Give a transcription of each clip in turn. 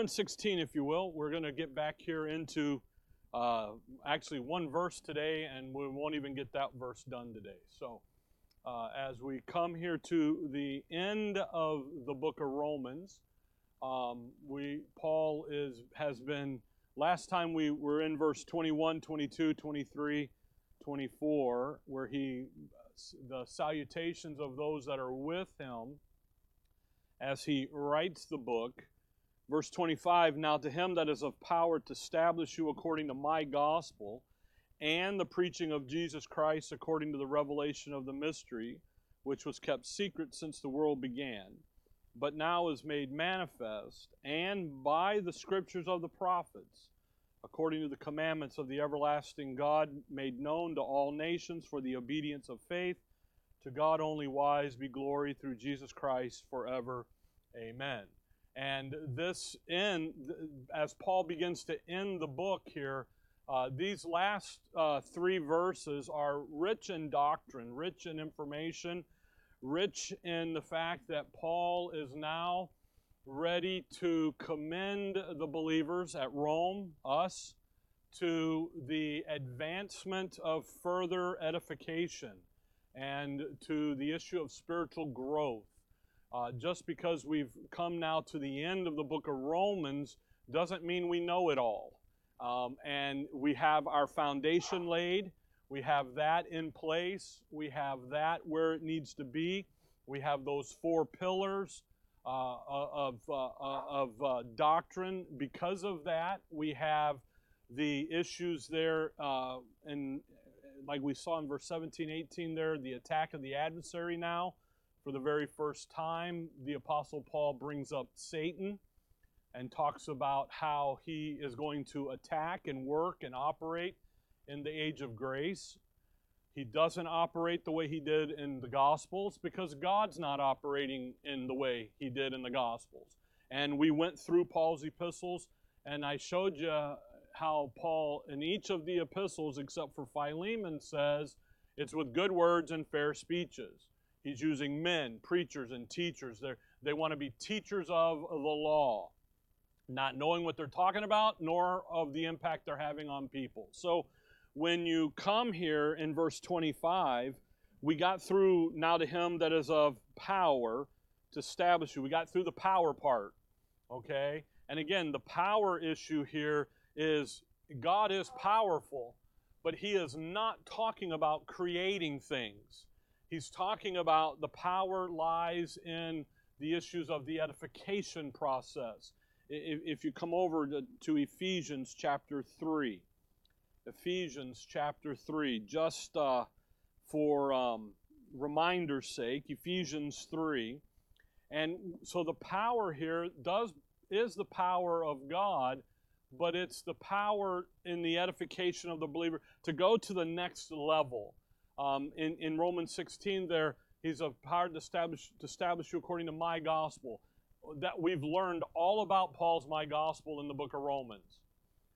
Romans 16, if you will. We're going to get back here into uh, actually one verse today, and we won't even get that verse done today. So, uh, as we come here to the end of the book of Romans, um, we Paul is has been last time we were in verse 21, 22, 23, 24, where he the salutations of those that are with him as he writes the book. Verse 25 Now to him that is of power to establish you according to my gospel and the preaching of Jesus Christ according to the revelation of the mystery, which was kept secret since the world began, but now is made manifest, and by the scriptures of the prophets, according to the commandments of the everlasting God, made known to all nations for the obedience of faith. To God only wise be glory through Jesus Christ forever. Amen. And this end, as Paul begins to end the book here, uh, these last uh, three verses are rich in doctrine, rich in information, rich in the fact that Paul is now ready to commend the believers at Rome, us, to the advancement of further edification and to the issue of spiritual growth. Uh, just because we've come now to the end of the book of Romans doesn't mean we know it all. Um, and we have our foundation laid. We have that in place. We have that where it needs to be. We have those four pillars uh, uh of, uh, uh, of uh, doctrine. Because of that, we have the issues there, uh, and like we saw in verse 17, 18 there, the attack of the adversary now. For the very first time, the Apostle Paul brings up Satan and talks about how he is going to attack and work and operate in the age of grace. He doesn't operate the way he did in the Gospels because God's not operating in the way he did in the Gospels. And we went through Paul's epistles, and I showed you how Paul, in each of the epistles, except for Philemon, says it's with good words and fair speeches. He's using men, preachers, and teachers. They're, they want to be teachers of the law not knowing what they're talking about, nor of the impact they're having on people. So when you come here in verse 25, we got through now to him that is of power to establish you. We got through the power part, okay? And again, the power issue here is God is powerful, but he is not talking about creating things. He's talking about the power lies in the issues of the edification process if you come over to, Ephesians chapter 3, Ephesians chapter 3, just uh, for um, reminder's sake, Ephesians 3. And so the power here does is the power of God, but it's the power in the edification of the believer to go to the next level. Um, in, in Romans 16, there, he's a power to establish, to establish you according to my gospel that we've learned all about Paul's My Gospel in the book of Romans.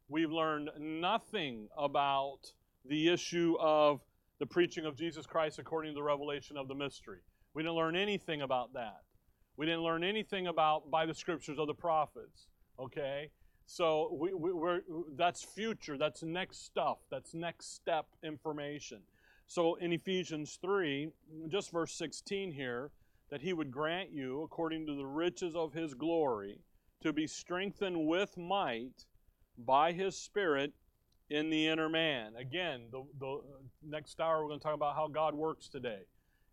We've learned nothing about the issue of the preaching of Jesus Christ according to the revelation of the mystery. We didn't learn anything about that. We didn't learn anything about by the scriptures of the prophets. Okay? So we, we, are that's future, that's next stuff, that's next step information. So in Ephesians 3, just verse 16 here, that he would grant you, according to the riches of his glory, to be strengthened with might by his Spirit in the inner man. Again, the, the next hour we're going to talk about how God works today.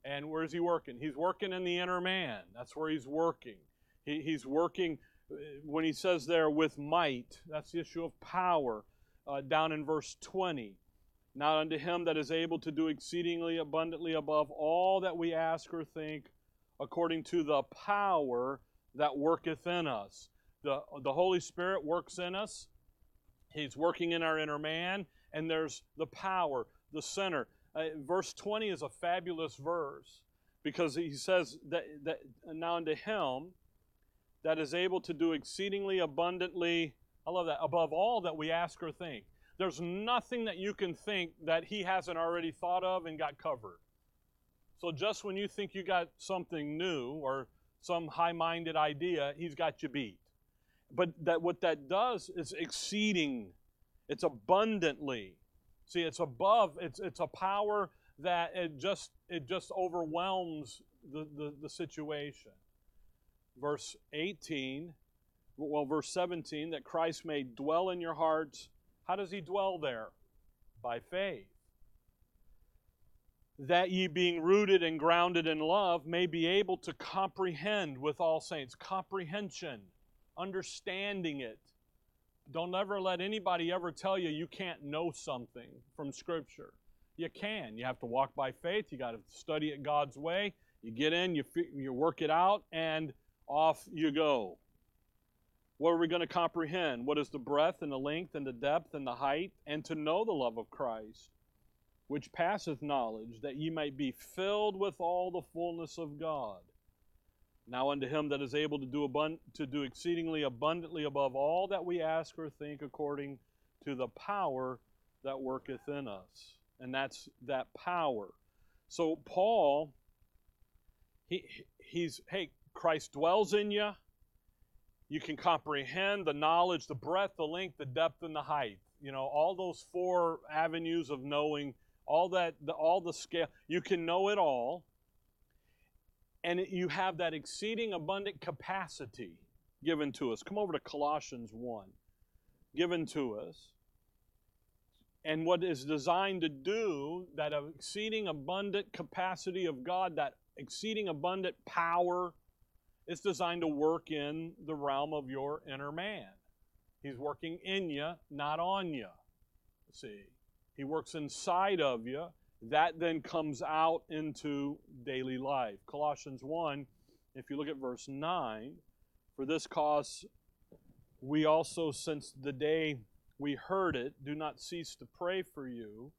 And where is he working? He's working in the inner man. That's where he's working. He, he's working, uh, when he says there, with might, that's the issue of power, uh, down in verse 20. Not unto him that is able to do exceedingly abundantly above all that we ask or think, according to the power that worketh in us. The, the Holy Spirit works in us, He's working in our inner man, and there's the power, the center. Uh, verse 20 is a fabulous verse because he says that, that now unto him that is able to do exceedingly abundantly, I love that, above all that we ask or think. There's nothing that you can think that he hasn't already thought of and got covered. So just when you think you got something new or some high minded idea, he's got you beat. but that what that does is exceeding, it's abundantly. See, it's above, it's it's a power that it just it just overwhelms the, the, the situation. Verse 18, well, verse 17, that Christ may dwell in your hearts. How does he dwell there? By faith. That ye being rooted and grounded in love may be able to comprehend with all saints. Comprehension, understanding it. Don't ever let anybody ever tell you you can't know something from Scripture. You can. You have to walk by faith. You got to study it God's way. You get in, you, you work it out, and off you go. What are we going to comprehend? What is the breadth and the length and the depth and the height? And to know the love of Christ, which passeth knowledge, that ye might be filled with all the fullness of God. Now unto him that is able to do abund- to do exceedingly abundantly above all that we ask or think according to the power that worketh in us. And that's that power. So Paul he he's hey, Christ dwells in you. You can comprehend the knowledge, the breadth, the length, the depth, and the height. You know, all those four avenues of knowing, all that, the, all the scale. You can know it all, and you have that exceeding abundant capacity given to us. Come over to Colossians one, given to us, and what is designed to do that exceeding abundant capacity of God, that exceeding abundant power it's designed to work in the realm of your inner man. He's working in you, not on you. See, He works inside of you. That then comes out into daily life. Colossians 1, if you look at verse 9, for this cause we also, since the day we heard it, do not cease to pray for you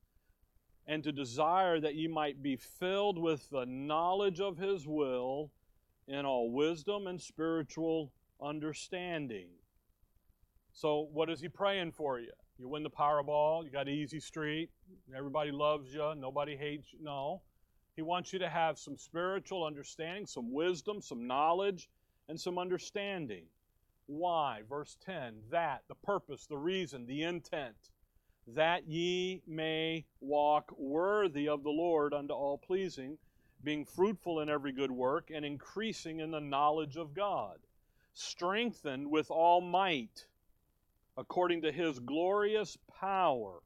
and to desire that ye might be filled with the knowledge of His will in all wisdom and spiritual understanding. So, what is he praying for you? You win the Powerball, you got easy street, everybody loves you, nobody hates you. No. He wants you to have some spiritual understanding, some wisdom, some knowledge, and some understanding. Why? Verse 10 that, the purpose, the reason, the intent, that ye may walk worthy of the Lord unto all pleasing being fruitful in every good work, and increasing in the knowledge of God, strengthened with all might, according to his glorious power,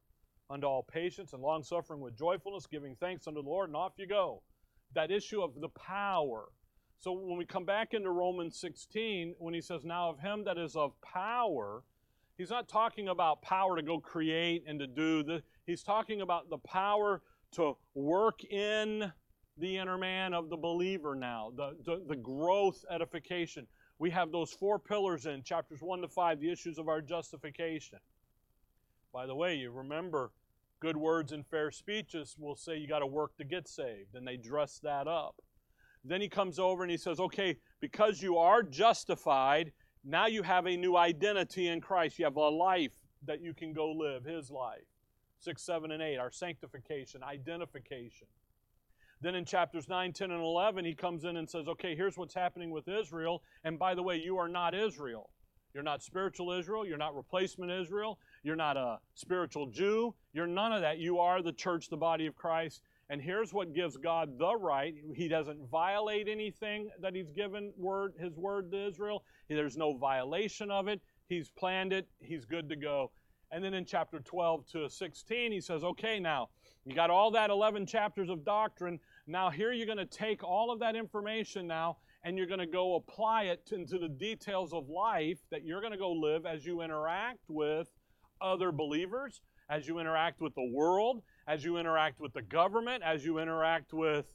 unto all patience and long suffering with joyfulness, giving thanks unto the Lord, and off you go. That issue of the power. So when we come back into Romans 16, when he says, Now of him that is of power, he's not talking about power to go create and to do the, he's talking about the power to work in the inner man of the believer now, the, the, the, growth edification. We have those four pillars in chapters 1 to 5, the issues of our justification. By the way, you remember good words and fair speeches will say you got to work to get saved, and they dress that up. Then he comes over and he says, okay, because you are justified, now you have a new identity in Christ. You have a life that you can go live, his life. 6, 7, and 8, our sanctification, identification. Then in chapters 9, 10, and 11, he comes in and says, okay, here's what's happening with Israel. And by the way, you are not Israel. You're not spiritual Israel. You're not replacement Israel. You're not a spiritual Jew. You're none of that. You are the church, the body of Christ. And here's what gives God the right. He doesn't violate anything that he's given word, his word to Israel. There's no violation of it. He's planned it. He's good to go. And then in chapter 12 to 16, he says, okay, now, you got all that 11 chapters of doctrine. Now, here you're going to take all of that information now and you're going to go apply it into the details of life that you're going to go live as you interact with other believers, as you interact with the world, as you interact with the government, as you interact with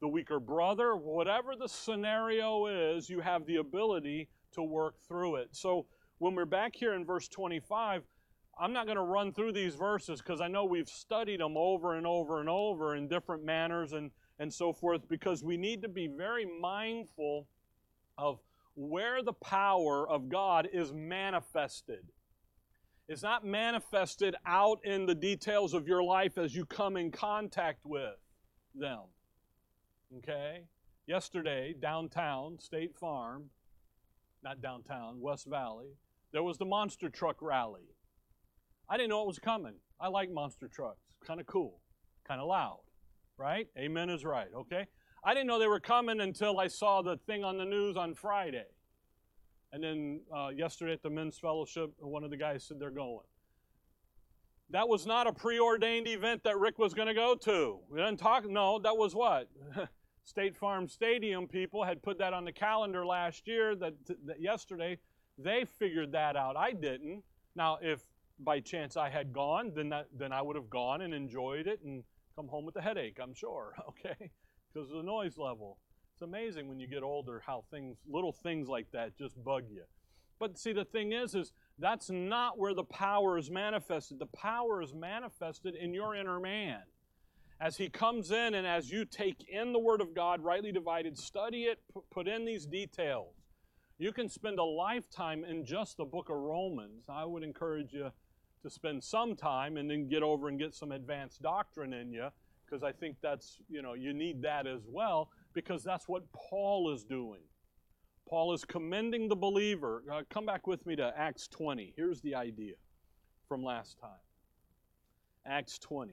the weaker brother, whatever the scenario is, you have the ability to work through it. So when we're back here in verse 25, I'm not going to run through these verses because I know we've studied them over and over and over in different manners and, and so forth because we need to be very mindful of where the power of God is manifested. It's not manifested out in the details of your life as you come in contact with them. Okay? Yesterday, downtown, State Farm, not downtown, West Valley, there was the monster truck rally. I didn't know it was coming. I like monster trucks. Kind of cool, kind of loud, right? Amen is right, okay? I didn't know they were coming until I saw the thing on the news on Friday. And then uh, yesterday at the men's fellowship, one of the guys said they're going. That was not a preordained event that Rick was going to go to. We didn't talk. No, that was what State Farm Stadium people had put that on the calendar last year. That, that yesterday they figured that out. I didn't. Now, if by chance I had gone, then that then I would have gone and enjoyed it and come home with a headache. I'm sure. Okay, because of the noise level. It's amazing when you get older how things, little things like that, just bug you. But see, the thing is, is that's not where the power is manifested. The power is manifested in your inner man. As he comes in and as you take in the Word of God, rightly divided, study it, put in these details. You can spend a lifetime in just the book of Romans. I would encourage you to spend some time and then get over and get some advanced doctrine in you because I think that's, you know, you need that as well because that's what Paul is doing. Paul is commending the believer. Uh, come back with me to Acts 20. Here's the idea from last time. Acts 20.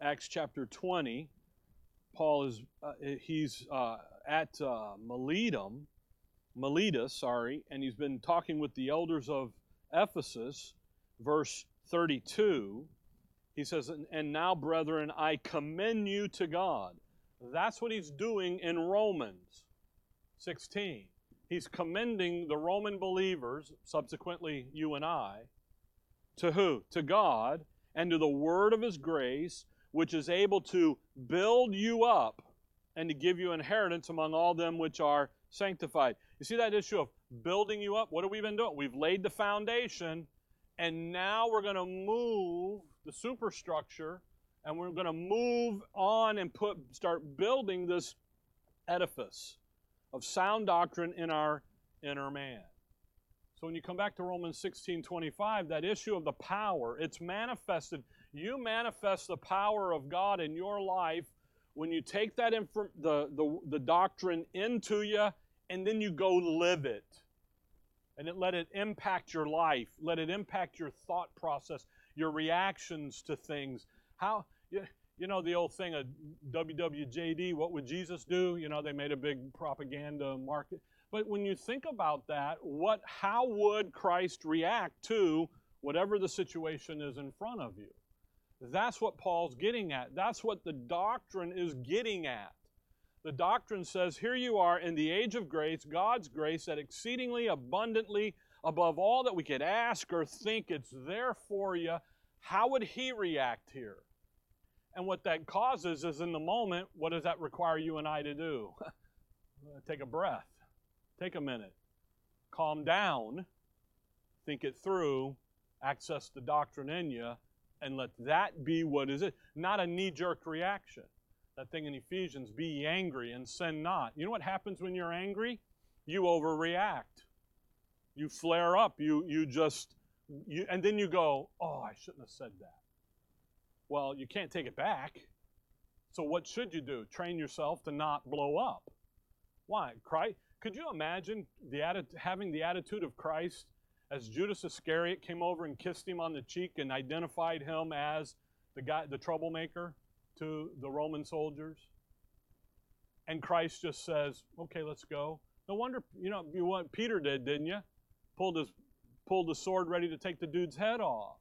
Acts chapter 20. Paul is uh, he's uh, at uh, Miletum, Miletus, sorry, and he's been talking with the elders of Ephesus, verse 32. He says, And now, brethren, I commend you to God. That's what he's doing in Romans 16. He's commending the Roman believers, subsequently you and I, to who? To God and to the word of his grace, which is able to build you up and to give you inheritance among all them which are sanctified. You see that issue of building you up? What have we been doing? We've laid the foundation, and now we're going to move the superstructure, and we're going to move on and put start building this edifice of sound doctrine in our inner man. So when you come back to Romans 16 25, that issue of the power, it's manifested. You manifest the power of God in your life when you take that inf- the, the, the doctrine into you and then you go live it. And it, let it impact your life. Let it impact your thought process your reactions to things. How, you, you know, the old thing of WWJD, what would Jesus do? You know, they made a big propaganda market. But when you think about that, what, how would Christ react to whatever the situation is in front of you? That's what Paul's getting at. That's what the doctrine is getting at. The doctrine says, Here you are in the age of grace, God's grace, that exceedingly abundantly above all that we could ask or think. It's there for you. How would he react here? And what that causes is in the moment, what does that require you and I to do? Take a breath, take a minute, calm down, think it through, access the doctrine in you, and let that be what is it. Not a knee jerk reaction. That thing in Ephesians, be angry and sin not. You know what happens when you're angry? You overreact you flare up. You, you just, you, and then you go, oh, I shouldn't have said that. Well, you can't take it back. So what should you do? Train yourself to not blow up. Why? Christ, could you imagine the having the attitude of Christ as Judas Iscariot came over and kissed him on the cheek and identified him as the guy, the troublemaker to the Roman soldiers? And Christ just says, "Okay, let's go." No wonder, you know, you what Peter did, didn't you? pulled his pulled the sword ready to take the dude's head off.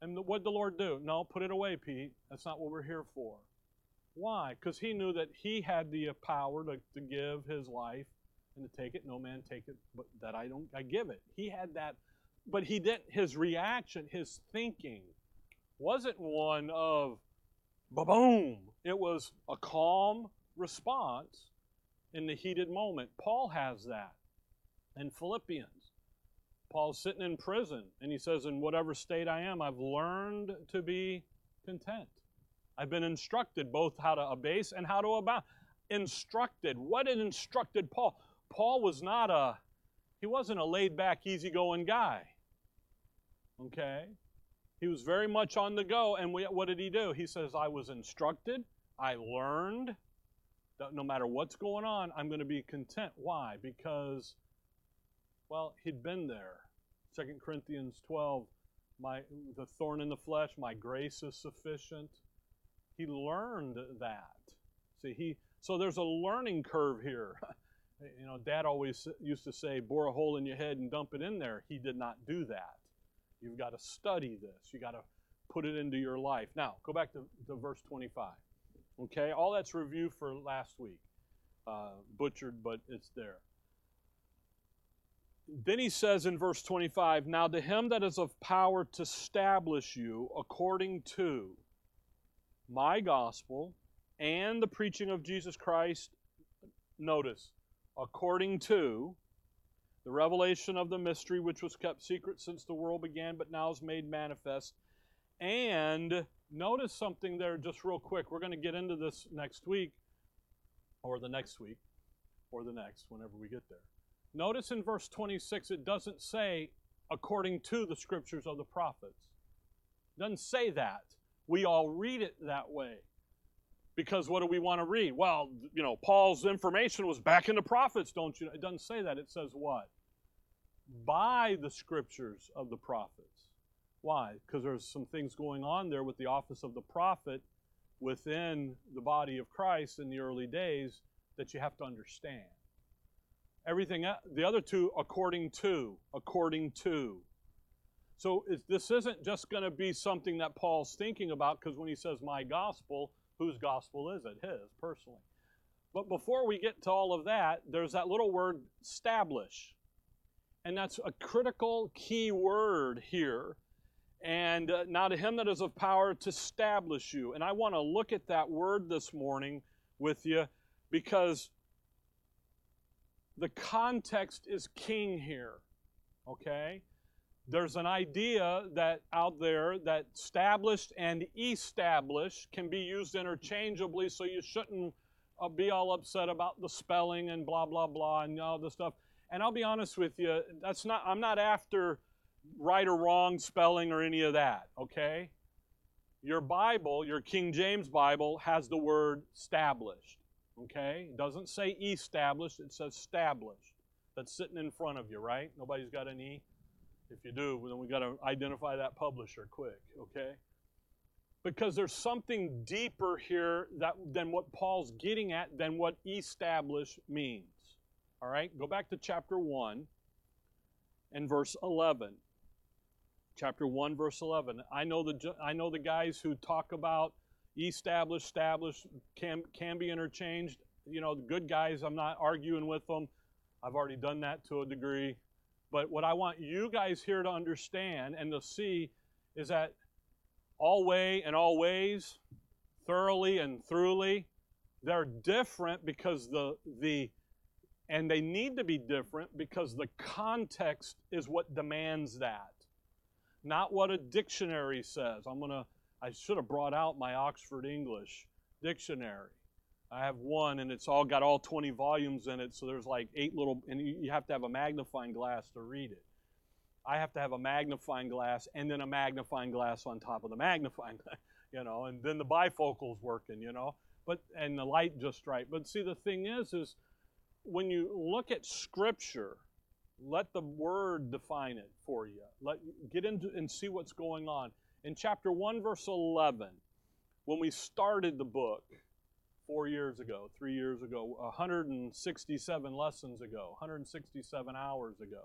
And what the Lord do? No, put it away, Pete. That's not what we're here for. Why? Because he knew that he had the uh, power to, to give his life and to take it. No man take it, but that I don't I give it. He had that, but he didn't his reaction, his thinking wasn't one of boom. It was a calm response in the heated moment. Paul has that in Philippians. Paul's sitting in prison, and he says, In whatever state I am, I've learned to be content. I've been instructed both how to abase and how to abound. Instructed. What had instructed Paul? Paul was not a, he wasn't a laid back, easygoing guy. Okay? He was very much on the go, and we, what did he do? He says, I was instructed, I learned that no matter what's going on, I'm going to be content. Why? Because Well, he'd been there. 2 Corinthians 12, my the thorn in the flesh, my grace is sufficient. He learned that. See, he so there's a learning curve here. you know, Dad always used to say, "Bore a hole in your head and dump it in there." He did not do that. You've got to study this. You've got to put it into your life. Now, go back to, to verse 25. Okay, all that's review for last week. Uh, butchered, but it's there. Then he says in verse 25, Now to him that is of power to establish you according to my gospel and the preaching of Jesus Christ, notice, according to the revelation of the mystery which was kept secret since the world began, but now is made manifest. And notice something there just real quick. We're going to get into this next week, or the next week, or the next, whenever we get there. Notice in verse 26, it doesn't say according to the scriptures of the prophets. It doesn't say that. We all read it that way. Because what do we want to read? Well, you know, Paul's information was back in the prophets, don't you? It doesn't say that. It says what? By the scriptures of the prophets. Why? Because there's some things going on there with the office of the prophet within the body of Christ in the early days that you have to understand. Everything, the other two, according to, according to. So this isn't just going to be something that Paul's thinking about because when he says my gospel, whose gospel is it? His, personally. But before we get to all of that, there's that little word establish. And that's a critical key word here. And uh, now to him that is of power to stablish you. And I want to look at that word this morning with you because the context is king here. Okay? There's an idea that out there that established and established can be used interchangeably, so you shouldn't uh, be all upset about the spelling and blah blah blah and all this stuff. And I'll be honest with you, that's not I'm not after right or wrong spelling or any of that, okay? Your Bible, your King James Bible has the word stablished. Okay? It doesn't say established, it says stablished. That's sitting in front of you, right? Nobody's got an E? If you do, then we got to identify that publisher quick, okay? Because there's something deeper here that, than what Paul's getting at, than what establish means. All right? Go back to chapter 1 and verse 11. Chapter 1, verse 11. I know the, I know the guys who talk about established, established can, can be interchanged. You know, the good guys, I'm not arguing with them. I've already done that to a degree. But what I want you guys here to understand and to see is that all way and all ways, thoroughly and throughly, they're different because the the and they need to be different because the context is what demands that. Not what a dictionary says. I'm going to I should have brought out my Oxford English dictionary. I have one, and it's all got all 20 volumes in it, so there's like eight little, and you have to have a magnifying glass to read it. I have to have a magnifying glass and then a magnifying glass on top of the magnifying, you know, and then the bifocal's working, you know, but and the light just right. But see, the thing is, is when you look at Scripture, let the Word define it for you. Let get into and see what's going on. In chapter 1, verse 11, when we started the book four years ago, three years ago, 167 lessons ago, 167 hours ago,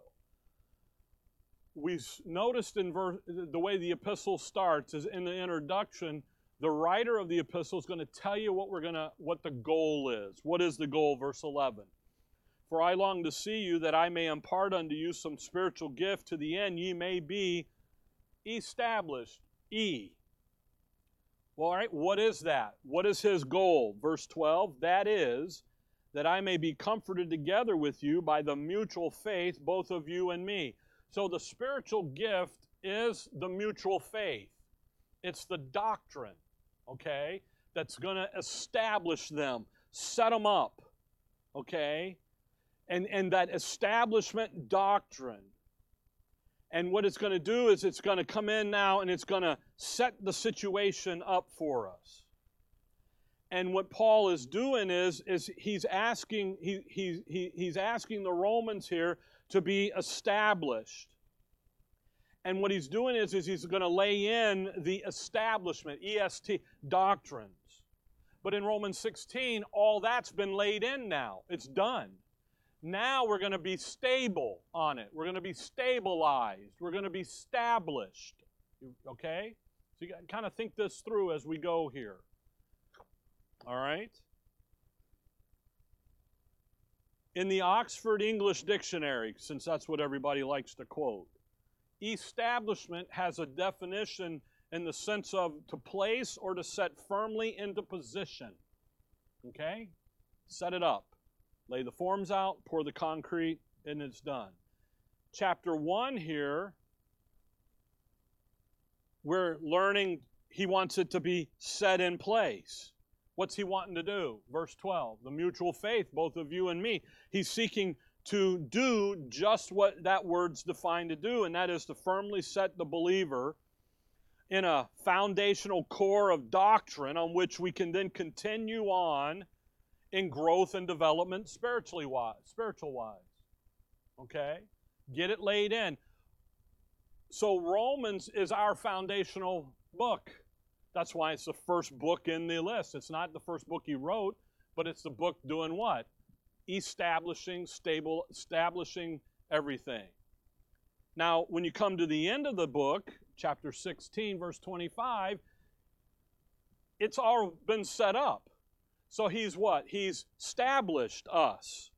we noticed in verse, the way the epistle starts is in the introduction the writer of the epistle is going to tell you what we're going to what the goal is. What is the goal? Verse 11 for i long to see you that i may impart unto you some spiritual gift to the end ye may be established E. Well, all right, what is that? What is his goal? Verse 12, that is, that I may be comforted together with you by the mutual faith, both of you and me. So the spiritual gift is the mutual faith, it's the doctrine, okay, that's going to establish them, set them up, okay? And, and that establishment doctrine and what it's going to do is it's going to come in now and it's going to set the situation up for us. And what Paul is doing is, is he's asking he, he, he, he's asking the Romans here to be established. And what he's doing is, is he's going to lay in the establishment, EST, doctrines. But in Romans 16, all that's been laid in now. It's done. Now we're going to be stable on it. We're going to be stabilized. We're going to be stablished. Okay? So you kind of think this through as we go here. All right? In the Oxford English Dictionary, since that's what everybody likes to quote, establishment has a definition in the sense of to place or to set firmly into position. Okay? Set it up. Lay the forms out, pour the concrete, and it's done. Chapter 1 here, we're learning he wants it to be set in place. What's he wanting to do? Verse 12, the mutual faith, both of you and me. He's seeking to do just what that word's defined to do, and that is to firmly set the believer in a foundational core of doctrine on which we can then continue on in growth and development spiritually wise, spiritual wise. Okay? Get it laid in. So Romans is our foundational book. That's why it's the first book in the list. It's not the first book he wrote, but it's the book doing what? Establishing, stable, establishing everything. Now, when you come to the end of the book, chapter 16, verse 25, it's all been set up. So he's what? He's established us.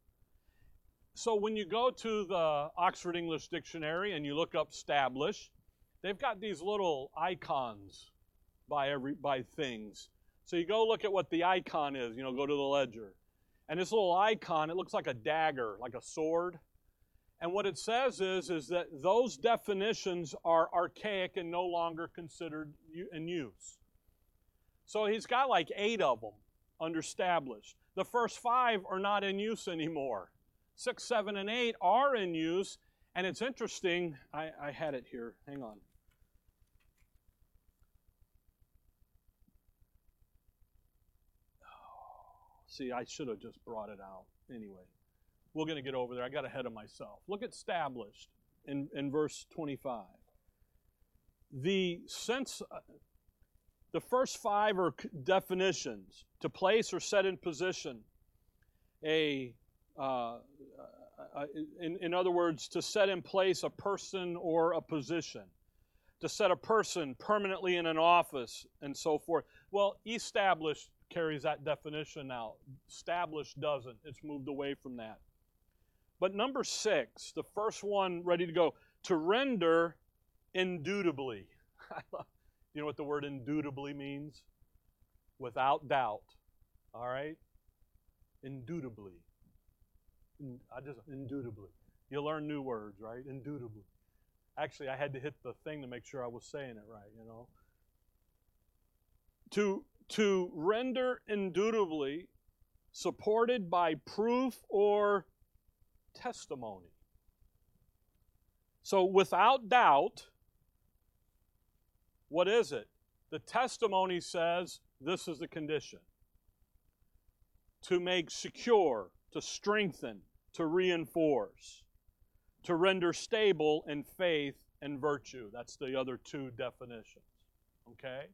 So when you go to the Oxford English Dictionary and you look up establish, they've got these little icons by every by things. So you go look at what the icon is, you know, go to the ledger. And this little icon, it looks like a dagger, like a sword. And what it says is, is that those definitions are archaic and no longer considered in use. So he's got like eight of them underestablished. The first five are not in use anymore. Six, seven, and eight are in use. And it's interesting, I, I had it here. Hang on. Oh, see, I should have just brought it out. Anyway, we're going to get over there. I got ahead of myself. Look at established in, in verse 25. The sense, the first five are definitions to place or set in position. A, uh, in, in other words, to set in place a person or a position. To set a person permanently in an office and so forth. Well, established carries that definition now. Established doesn't. It's moved away from that. But number six, the first one ready to go, to render indubitably. you know what the word indubitably means? Without doubt. All right? Indubitably. I just indubitably. You learn new words, right? Indubitably. Actually, I had to hit the thing to make sure I was saying it right, you know. To to render indubitably supported by proof or testimony. So, without doubt, what is it? The testimony says this is the condition to make secure, to strengthen, to reinforce, to render stable in faith and virtue. That's the other two definitions. Okay?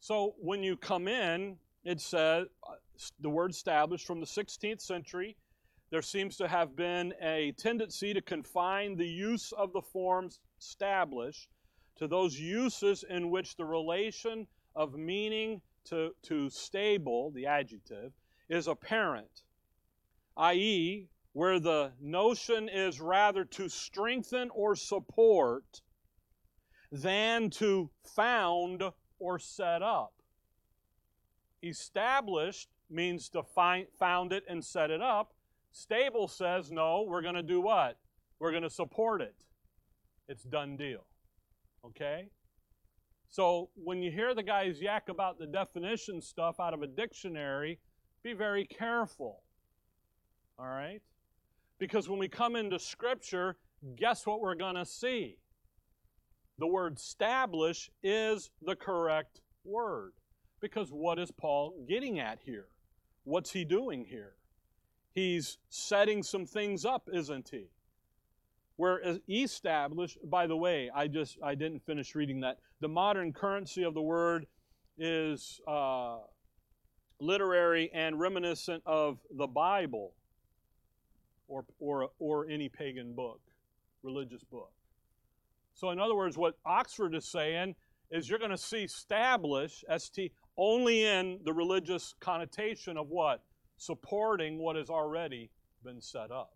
So when you come in, it says uh, the word established from the 16th century there seems to have been a tendency to confine the use of the forms established to those uses in which the relation of meaning to, to stable, the adjective, is apparent, i.e., where the notion is rather to strengthen or support than to found or set up. Established means to find, found it and set it up. Stable says, no, we're going to do what? We're going to support it. It's done deal. Okay? So when you hear the guys yak about the definition stuff out of a dictionary, be very careful. All right? Because when we come into Scripture, guess what we're going to see? The word establish is the correct word. Because what is Paul getting at here? What's he doing here? He's setting some things up, isn't he? Where established, by the way, I just I didn't finish reading that. The modern currency of the word is uh, literary and reminiscent of the Bible or, or, or any pagan book, religious book. So, in other words, what Oxford is saying is you're going to see stablish, ST, only in the religious connotation of what? Supporting what has already been set up.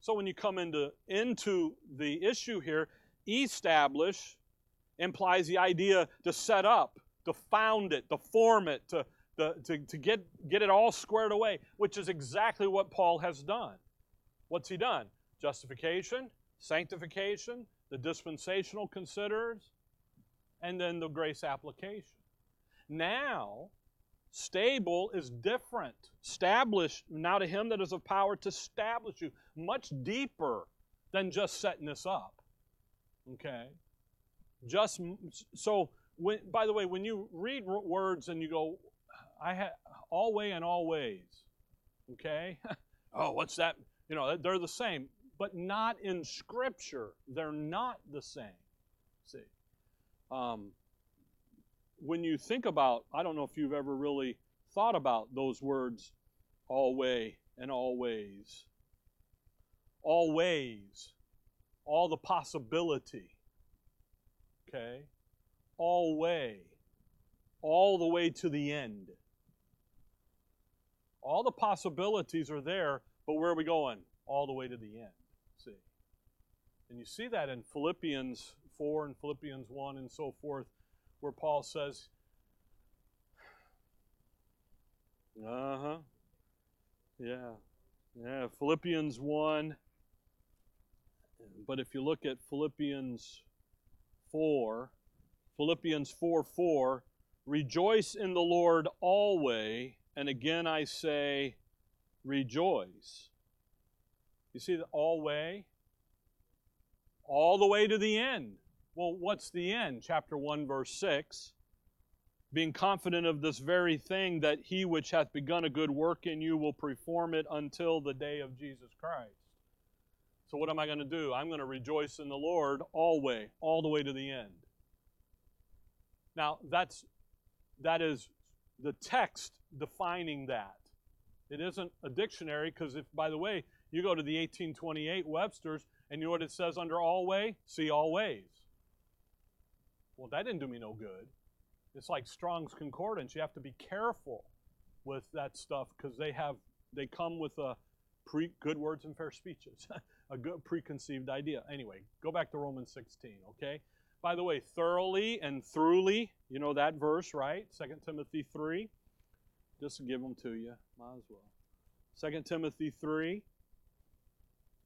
So when you come into, into the issue here, establish implies the idea to set up, to found it, to form it, to, to, to, to get, get it all squared away, which is exactly what Paul has done. What's he done? Justification, sanctification, the dispensational considers, and then the grace application. Now, stable is different. Establish, now to him that is of power to establish you, much deeper than just setting this up. Okay? Just so when by the way, when you read words and you go, I had alway and always, okay? oh, what's that? You know, they're the same, but not in Scripture. They're not the same. See, um, when you think about, I don't know if you've ever really thought about those words, always and always. Always. All the possibility. Okay? All way. All the way to the end. All the possibilities are there, but where are we going? All the way to the end. See? And you see that in Philippians 4 and Philippians 1 and so forth where Paul says, uh huh, yeah, yeah, Philippians 1. But if you look at Philippians 4, Philippians 4 4, rejoice in the Lord alway, and again I say, rejoice. You see the all way? All the way to the end. Well, what's the end? Chapter 1, verse 6. Being confident of this very thing, that he which hath begun a good work in you will perform it until the day of Jesus Christ. So, what am I going to do? I'm going to rejoice in the Lord alway, all the way to the end. Now, that's that is the text defining that. It isn't a dictionary because if, by the way, you go to the 1828 Webster's and you know what it says under alway? See always. Well, that didn't do me no good. It's like Strong's Concordance. You have to be careful with that stuff because they have they come with a pre good words and fair speeches, a good preconceived idea. Anyway, go back to Romans 16, okay? By the way, thoroughly and throughly, you know that verse, right? 2 Timothy 3. Just to give them to you, might as well. 2 Timothy 3,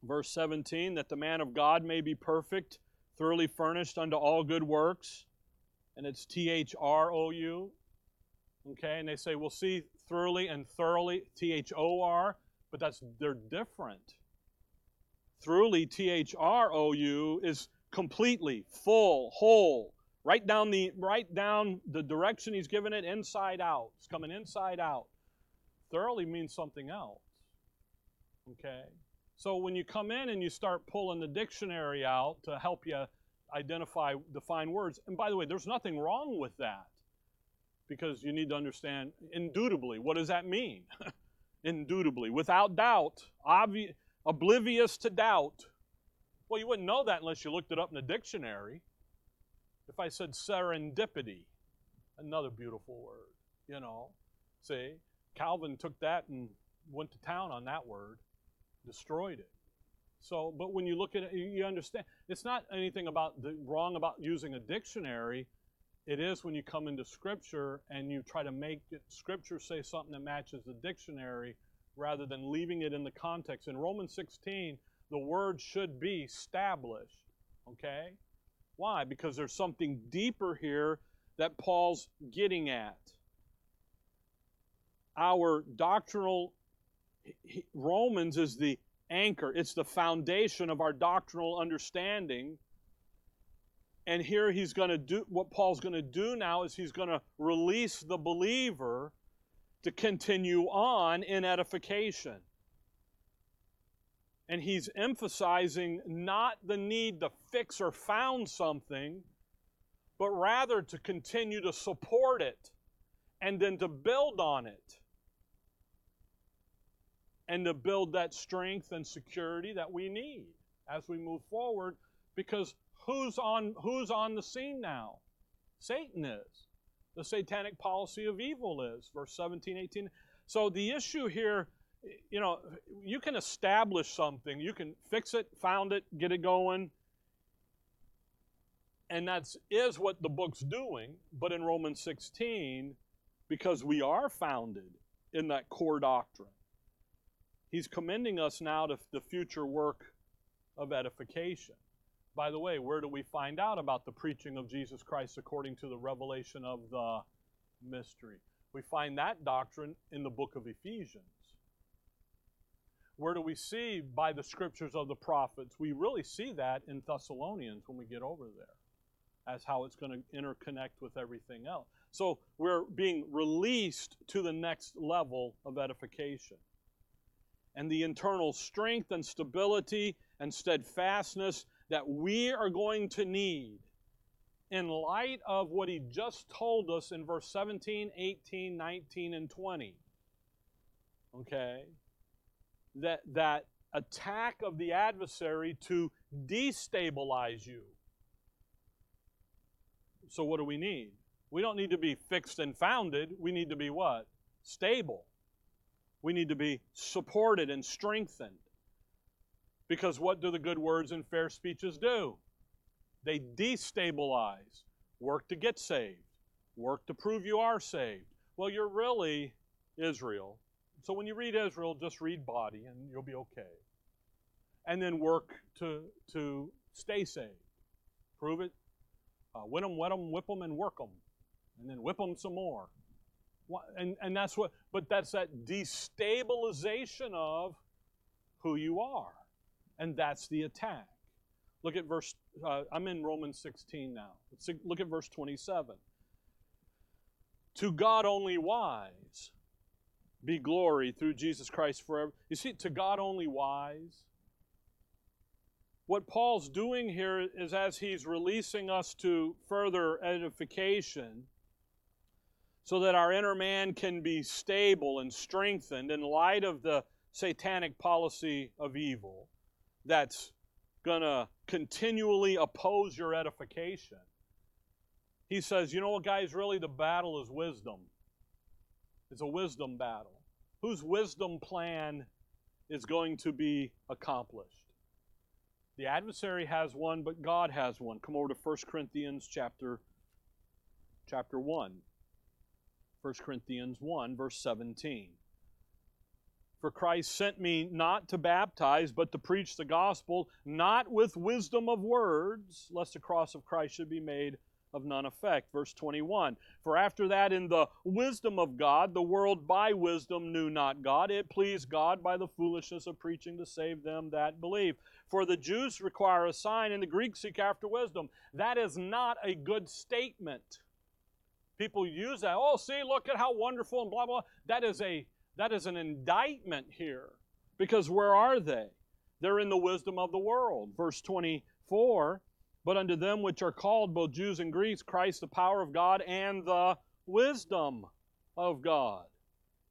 verse 17, that the man of God may be perfect, throughly furnished unto all good works. And it's T H R O U. Okay, and they say, we'll see thoroughly and thoroughly, T H O R, but that's they're different. Throughly, T H R O U, is completely, full, whole, right down the right down the direction he's given it, inside out. It's coming inside out. Thoroughly means something else. Okay? So when you come in and you start pulling the dictionary out to help you identify, define words, and by the way, there's nothing wrong with that because you need to understand indubitably. What does that mean? indubitably, without doubt, obvi- oblivious to doubt. Well, you wouldn't know that unless you looked it up in the dictionary. If I said serendipity, another beautiful word, you know. See, Calvin took that and went to town on that word destroyed it. So, but when you look at it, you understand it's not anything about the wrong about using a dictionary. It is when you come into Scripture and you try to make Scripture say something that matches the dictionary rather than leaving it in the context. In Romans 16, the word should be established. Okay? Why? Because there's something deeper here that Paul's getting at. Our doctrinal Romans is the anchor, it's the foundation of our doctrinal understanding. And here he's going to do what Paul's going to do now is he's going to release the believer to continue on in edification. And he's emphasizing not the need to fix or found something, but rather to continue to support it and then to build on it and to build that strength and security that we need as we move forward because who's on who's on the scene now? Satan is. The satanic policy of evil is verse 17 18 so the issue here you know you can establish something. You can fix it found it get it going. And that's is what the book's doing but in romans 16 because we are founded in that core doctrine He's commending us now to the future work of edification. By the way, where do we find out about the preaching of Jesus Christ according to the revelation of the mystery? We find that doctrine in the book of Ephesians. Where do we see by the scriptures of the prophets? We really see that in Thessalonians when we get over there, as how it's going to interconnect with everything else. So we're being released to the next level of edification and the internal strength and stability and steadfastness that we are going to need in light of what he just told us in verse 17, 18, 19, and 20. Okay? That, that attack of the adversary to destabilize you. So, what do we need? We don't need to be fixed and founded. We need to be what? Stable. We need to be supported and strengthened. Because what do the good words and fair speeches do? They destabilize. Work to get saved. Work to prove you are saved. Well, you're really Israel. So when you read Israel, just read body and you'll be okay. And then work to, to stay saved. Prove it. Uh, win them, wet them, whip them, and work them. And then whip them some more. And, and that's what, but that's that destabilization of who you are. And that's the attack. Look at verse, uh, I'm in Romans 16 now. Let's look at verse 27. To God only wise be glory through Jesus Christ forever. You see, to God only wise. What Paul's doing here is as he's releasing us to further edification, so that our inner man can be stable and strengthened in light of the satanic policy of evil that's going to continually oppose your edification. He says, you know what, guys, really the battle is wisdom. It's a wisdom battle. Whose wisdom plan is going to be accomplished? The adversary has one, but God has one. Come over to 1 Corinthians chapter, chapter 1. 1 Corinthians 1, verse 17. For Christ sent me not to baptize, but to preach the gospel, not with wisdom of words, lest the cross of Christ should be made of none effect. Verse 21 For after that, in the wisdom of God, the world by wisdom knew not God. It pleased God by the foolishness of preaching to save them that believe. For the Jews require a sign, and the Greeks seek after wisdom. That is not a good statement. People use that. Oh, see, look at how wonderful and blah blah. That is a that is an indictment here. Because where are they? They're in the wisdom of the world. Verse 24, but unto them which are called both Jews and Greeks, Christ the power of God and the wisdom of God.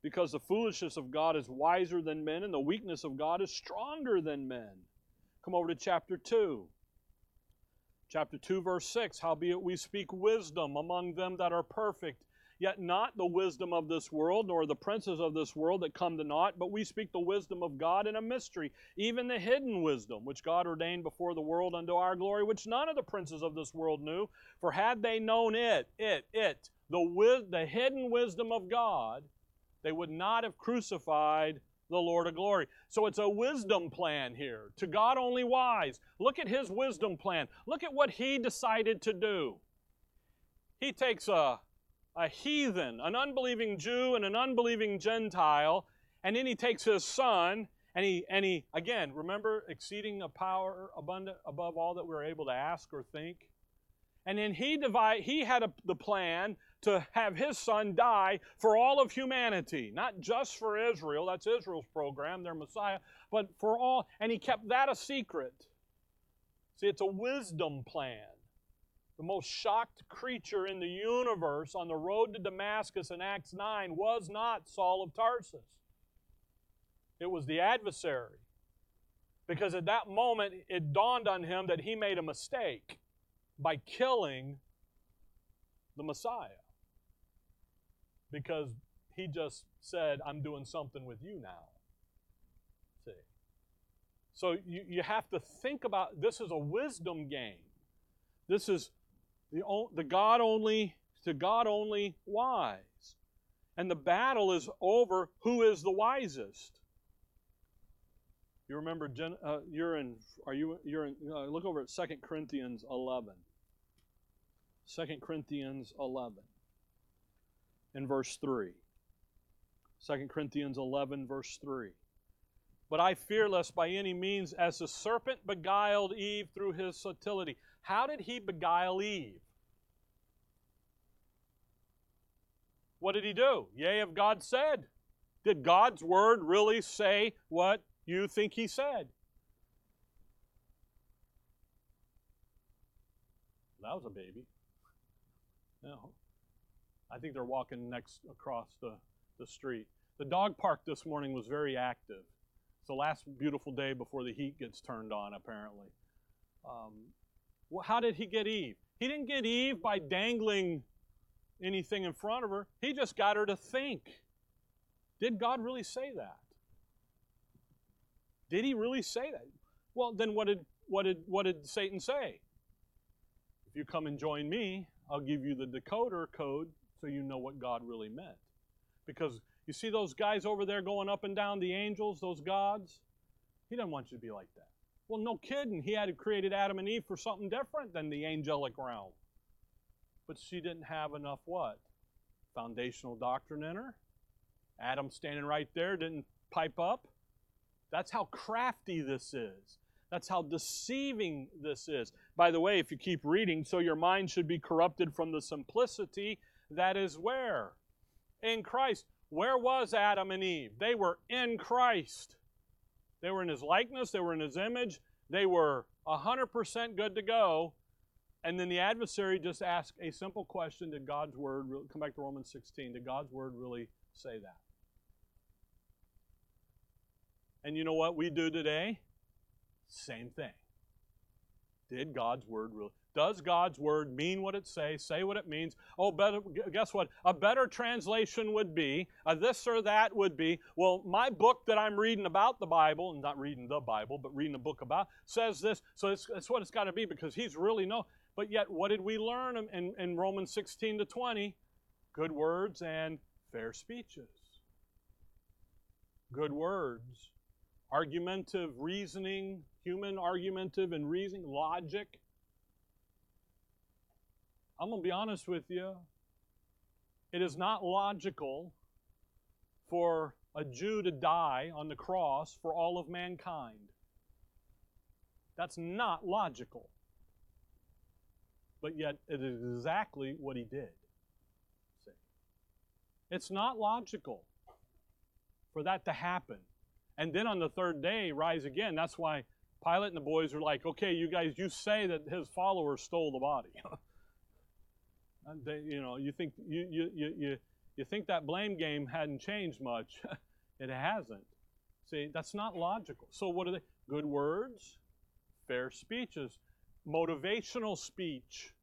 Because the foolishness of God is wiser than men, and the weakness of God is stronger than men. Come over to chapter 2. Chapter 2, verse 6 Howbeit we speak wisdom among them that are perfect, yet not the wisdom of this world, nor the princes of this world that come to naught, but we speak the wisdom of God in a mystery, even the hidden wisdom, which God ordained before the world unto our glory, which none of the princes of this world knew. For had they known it, it, it, the, the hidden wisdom of God, they would not have crucified the Lord of glory. So it's a wisdom plan here. To God only wise. Look at his wisdom plan. Look at what he decided to do. He takes a, a heathen, an unbelieving Jew, and an unbelieving Gentile, and then he takes his son, and he, and he again, remember, exceeding a power abundant above all that we we're able to ask or think. And then he divide, he had a, the plan to have his son die for all of humanity, not just for Israel, that's Israel's program, their Messiah, but for all, and he kept that a secret. See, it's a wisdom plan. The most shocked creature in the universe on the road to Damascus in Acts 9 was not Saul of Tarsus. It was the adversary. Because at that moment, it dawned on him that he made a mistake by killing the Messiah. Because he just said, I'm doing something with you now. See? So you, you have to think about this is a wisdom game. This is the, the God only, to God only wise. And the battle is over who is the wisest. You remember, Gen, uh, you're in, are you, you're in, uh, look over at 2 Corinthians 11. 2 Corinthians 11 in verse 3. 2 Corinthians 11, verse 3. But I fear lest by any means, as the serpent beguiled Eve through his subtlety. How did he beguile Eve? What did he do? Yea, if God said. Did God's word really say what you think he said? That was a baby. No. I think they're walking next across the, the street. The dog park this morning was very active. It's the last beautiful day before the heat gets turned on, apparently. Um, well, how did he get Eve? He didn't get Eve by dangling anything in front of her, he just got her to think. Did God really say that? Did he really say that? Well, then what did, what did, what did Satan say? If you come and join me, I'll give you the decoder code so you know what God really meant. Because you see those guys over there going up and down, the angels, those gods? He doesn't want you to be like that. Well, no kidding. He had created Adam and Eve for something different than the angelic realm. But she didn't have enough what? Foundational doctrine in her. Adam standing right there didn't pipe up. That's how crafty this is. That's how deceiving this is. By the way, if you keep reading, so your mind should be corrupted from the simplicity that is where? In Christ. Where was Adam and Eve? They were in Christ. They were in his likeness, they were in his image, they were 100% good to go. And then the adversary just asked a simple question Did God's word, come back to Romans 16, did God's word really say that? And you know what we do today? Same thing. Did God's word really? Does God's word mean what it says? Say what it means? Oh, better, guess what? A better translation would be, a this or that would be, well, my book that I'm reading about the Bible, and not reading the Bible, but reading a book about, says this, so it's, it's what it's got to be because he's really no. But yet, what did we learn in, in Romans 16 to 20? Good words and fair speeches. Good words argumentative reasoning, human argumentative and reasoning, logic. I'm going to be honest with you. It is not logical for a Jew to die on the cross for all of mankind. That's not logical. But yet, it is exactly what he did. See? It's not logical for that to happen and then on the third day rise again. That's why Pilate and the boys are like, okay, you guys, you say that his followers stole the body. they, you know, you think you, you, you, you, you think that blame game hadn't changed much. it hasn't. See, that's not logical. So what are they? Good words, fair speeches, motivational speech.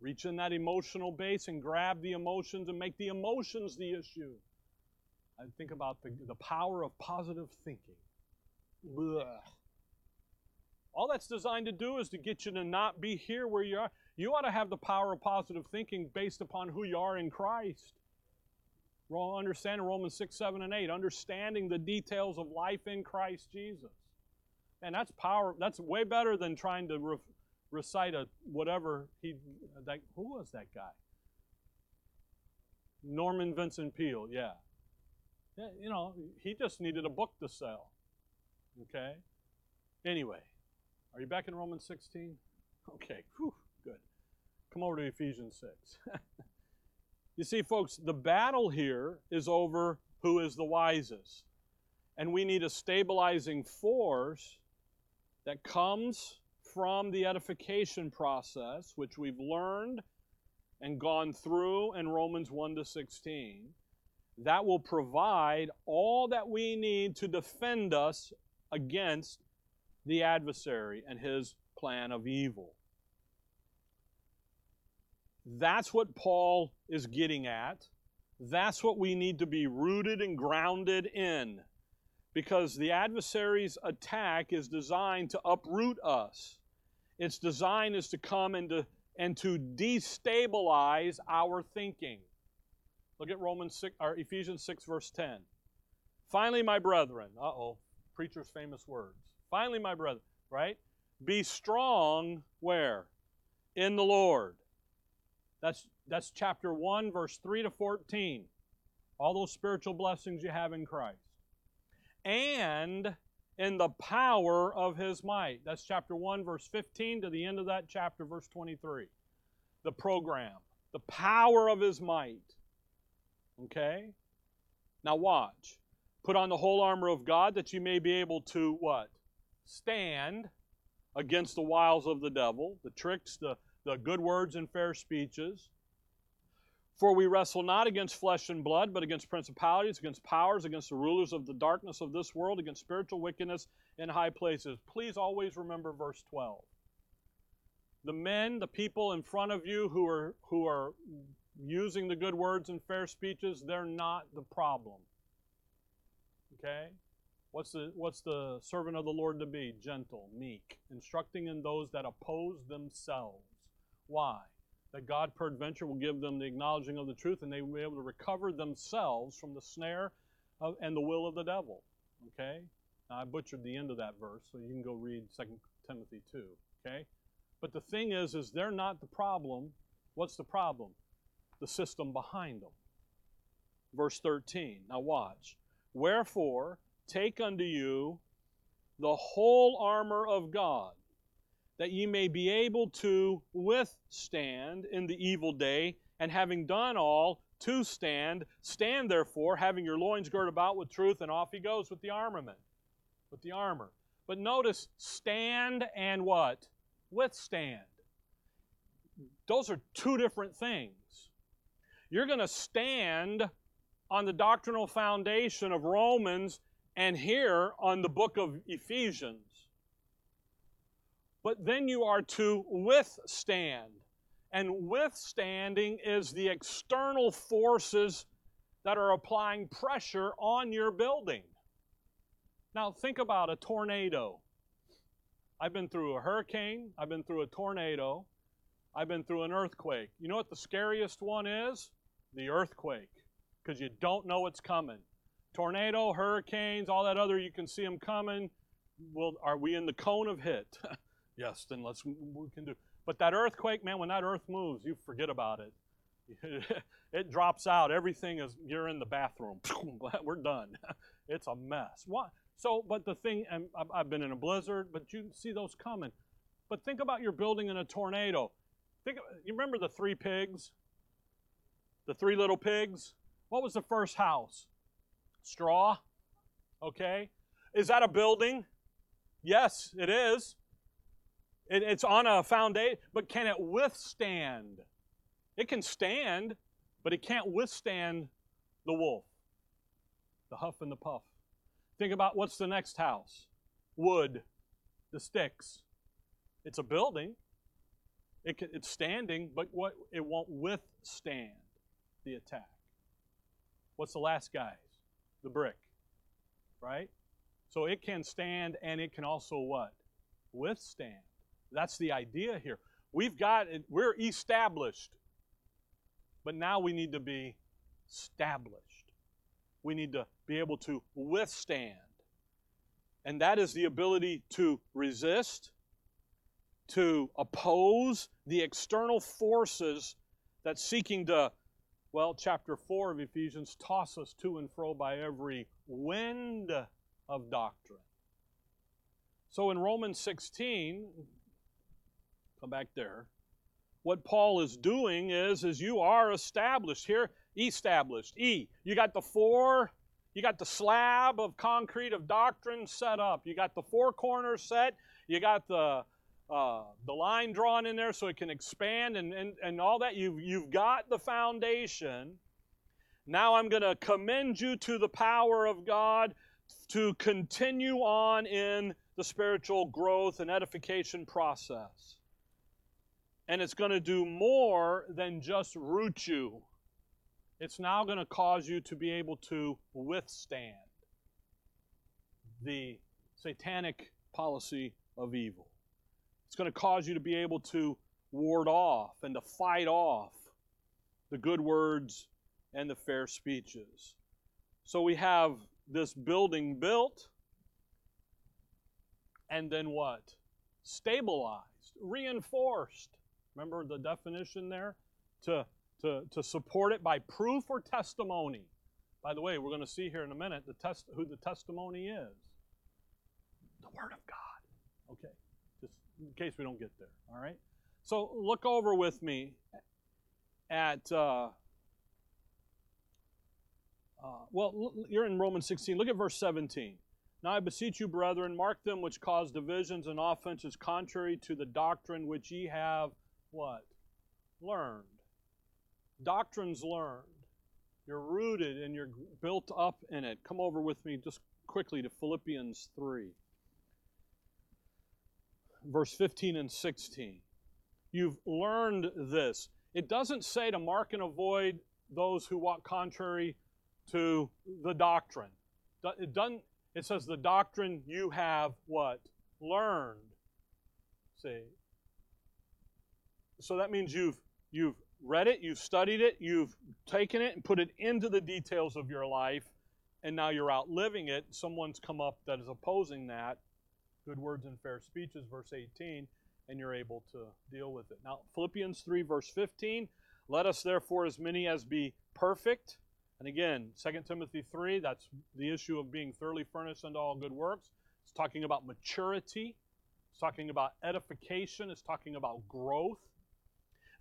Reach in that emotional base and grab the emotions and make the emotions the issue. I think about the, the power of positive thinking. All that's designed to do is to get you to not be here where you are. You ought to have the power of positive thinking based upon who you are in Christ. Understanding Romans 6, 7, and 8. Understanding the details of life in Christ Jesus. And that's power. That's way better than trying to re- recite a whatever he. That, who was that guy? Norman Vincent Peale. Yeah, you know, he just needed a book to sell. Okay? Anyway, are you back in Romans 16? Okay, Whew. Come over to Ephesians 6. You see, folks, the battle here is over who is the wisest. And we need a stabilizing force that comes from the edification process, which we've learned and gone through in Romans 1 to 16, that will provide all that we need to defend us against the adversary and his plan of evil. That's what Paul is getting at. That's what we need to be rooted and grounded in. Because the adversary's attack is designed to uproot us. Its design is to come and to, and to destabilize our thinking. Look at Romans 6 or Ephesians 6 verse 10. Finally, my brethren, uh-oh, preacher's famous words. Finally, my brethren, right? Be strong where? In the Lord. That's that's chapter 1 verse 3 to 14. All those spiritual blessings you have in Christ. And in the power of his might. That's chapter 1, verse 15 to the end of that chapter, verse 23. The program, the power of his might. Okay? Now watch. Put on the whole armor of God that you may be able to what? Stand against the wiles of the devil, the tricks, the, the good words and fair speeches. For we wrestle not against flesh and blood, but against principalities, against powers, against the rulers of the darkness of this world, against spiritual wickedness in high places. Please always remember verse 12. The men, the people in front of you who are, who are using the good words and fair speeches, they're not the problem. Okay? What's the, what's the servant of the Lord to be? Gentle, meek, instructing in those that oppose themselves. Why? that God peradventure will give them the acknowledging of the truth and they will be able to recover themselves from the snare of, and the will of the devil. Okay? Now, I butchered the end of that verse, so you can go read 2 Timothy 2. Okay? But the thing is, is they're not the problem. What's the problem? The system behind them. Verse 13. Now watch. Wherefore, take unto you the whole armor of God that ye may be able to withstand in the evil day, and having done all, to stand. Stand therefore, having your loins girt about with truth, and off he goes with the armament, with the armor. But notice, stand and what? Withstand. Those are two different things. You're going to stand on the doctrinal foundation of Romans and here on the book of Ephesians but then you are to withstand. And withstanding is the external forces that are applying pressure on your building. Now, think about a tornado. I've been through a hurricane, I've been through a tornado, I've been through an earthquake. You know what the scariest one is? The earthquake, because you don't know what's coming. Tornado, hurricanes, all that other, you can see them coming. Well, are we in the cone of hit? Yes, then let's we can do. But that earthquake, man, when that earth moves, you forget about it. it drops out. Everything is you're in the bathroom. We're done. It's a mess. What? So, but the thing, and I've been in a blizzard, but you see those coming. But think about your building in a tornado. Think, you remember the three pigs? The three little pigs? What was the first house? Straw? Okay. Is that a building? Yes, it is. It, it's on a foundation, but can it withstand? It can stand, but it can't withstand the wolf, the huff and the puff. Think about what's the next house? Wood, the sticks. It's a building. It can, it's standing, but what it won't withstand the attack. What's the last guys? The brick, right? So it can stand and it can also what? Withstand. That's the idea here. We've got we're established. But now we need to be stablished. We need to be able to withstand. And that is the ability to resist, to oppose the external forces that seeking to, well, chapter 4 of Ephesians, toss us to and fro by every wind of doctrine. So in Romans 16, Come back there. what Paul is doing is, is you are established here, established. E. You got the four, you got the slab of concrete of doctrine set up. You got the four corners set. You got the uh, the line drawn in there so it can expand and, and, and all that. You've, you've got the foundation. Now I'm going to commend you to the power of God to continue on in the spiritual growth and edification process. And it's going to do more than just root you. It's now going to cause you to be able to withstand the satanic policy of evil. It's going to cause you to be able to ward off and to fight off the good words and the fair speeches. So we have this building built, and then what? Stabilized, reinforced. Remember the definition there? To, to, to support it by proof or testimony. By the way, we're going to see here in a minute the test, who the testimony is. The Word of God. Okay, just in case we don't get there. All right. So look over with me at uh, uh, well, you're in Romans 16. Look at verse 17. Now I beseech you, brethren, mark them which cause divisions and offenses contrary to the doctrine which ye have what? Learned. Doctrines learned. You're rooted and you're built up in it. Come over with me just quickly to Philippians 3, verse 15 and 16. You've learned this. It doesn't say to mark and avoid those who walk contrary to the doctrine. It doesn't. It says the doctrine you have what learned. See. So that means you've you've read it, you've studied it, you've taken it and put it into the details of your life, and now you're out living it. Someone's come up that is opposing that. Good words and fair speeches, verse 18, and you're able to deal with it. Now, Philippians 3, verse 15. Let us therefore, as many as be perfect, and again, 2 Timothy 3, that's the issue of being throughly furnished unto all good works. It's talking about maturity, it's talking about edification, it's talking about growth.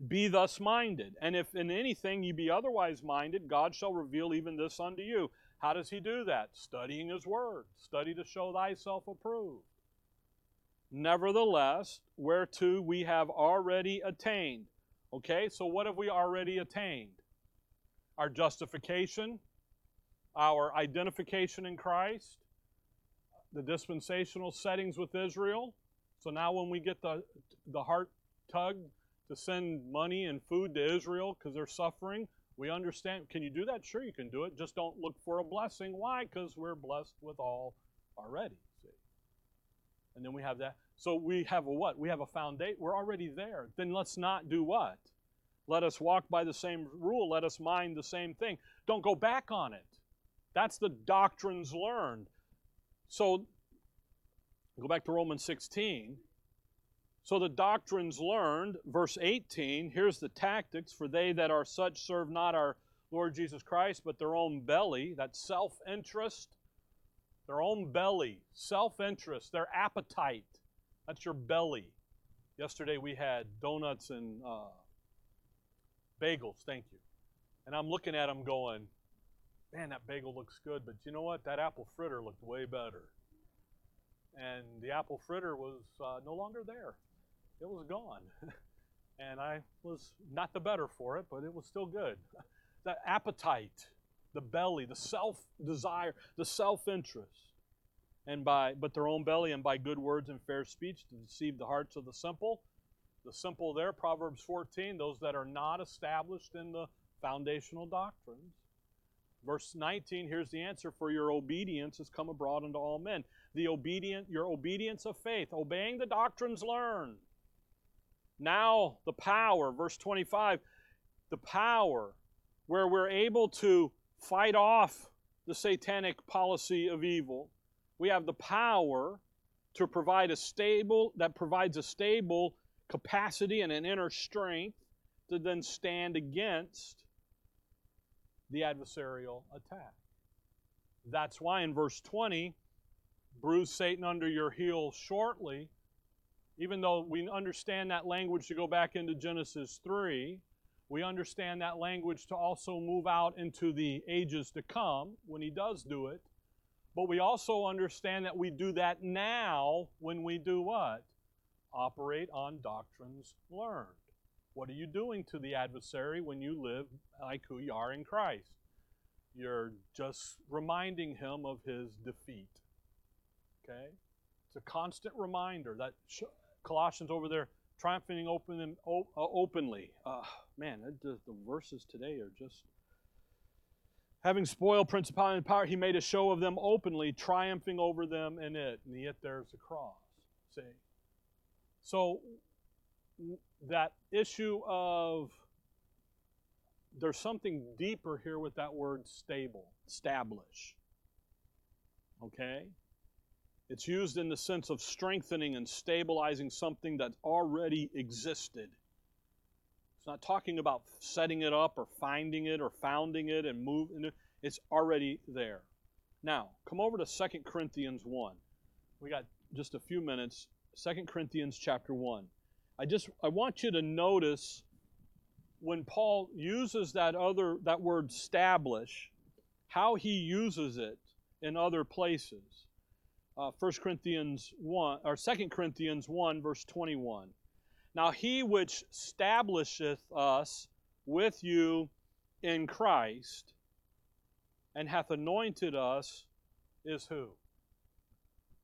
Be thus minded. And if in anything you be otherwise minded, God shall reveal even this unto you. How does he do that? Studying his word. Study to show thyself approved. Nevertheless, whereto we have already attained. Okay, so what have we already attained? our justification, our identification in Christ, the dispensational settings with Israel. So now when we get the, the heart tug to send money and food to Israel because they're suffering, we understand. Can you do that? Sure, you can do it. Just don't look for a blessing. Why? Because we're blessed with all already. See? And then we have that. So we have a what? We have a foundation. We're already there. Then let's not do what? Let us walk by the same rule. Let us mind the same thing. Don't go back on it. That's the doctrines learned. So, go back to Romans 16. So the doctrines learned, verse 18, here's the tactics for they that are such serve not our Lord Jesus Christ, but their own belly, that self interest, their own belly, self interest, their appetite. That's your belly. Yesterday we had donuts and uh, Bagels, thank you. And I'm looking at them going, man, that bagel looks good, but you know what? That apple fritter looked way better. And the apple fritter was uh, no longer there, it was gone. and I was not the better for it, but it was still good. The appetite, the belly, the self desire, the self interest. And by but their own belly and by good words and fair speech to deceive the hearts of the simple. The simple there, Proverbs 14, those that are not established in the foundational doctrines. Verse 19, here's the answer for your obedience has come abroad unto all men. The obedient, your obedience of faith, obeying the doctrines learned. Now the power, verse 25, the power where we're able to fight off the satanic policy of evil. We have the power to provide a stable, that provides a stable capacity and an inner strength to then stand against the adversarial attack. That's why in verse 20, bruise Satan under your heel shortly. Even though we understand that language to go back into Genesis 3, we understand that language to also move out into the ages to come when he does do it. But we also understand that we do that now when we do what? Operate on doctrines learned. What are you doing to the adversary when you live like who you are in Christ? You're just reminding him of his defeat. Okay? It's a constant reminder that Colossians over there triumphing open, uh, openly. Uh, man, the verses today are just. Having spoiled principality and power, he made a show of them openly, triumphing over them in it. And yet there's a cross. See? So that issue of there's something deeper here with that word stable, establish. Okay? It's used in the sense of strengthening and stabilizing something that already existed. It's not talking about setting it up or finding it or founding it and moving it. It's already there. Now, come over to 2 Corinthians 1. We got just a few minutes. 2 Corinthians chapter 1. I just I want you to notice when Paul uses that other that word stablish, how he uses it in other places. Uh, 1 Corinthians 1 or 2 Corinthians 1 verse 21. Now he which stablisheth us with you in Christ and hath anointed us is who?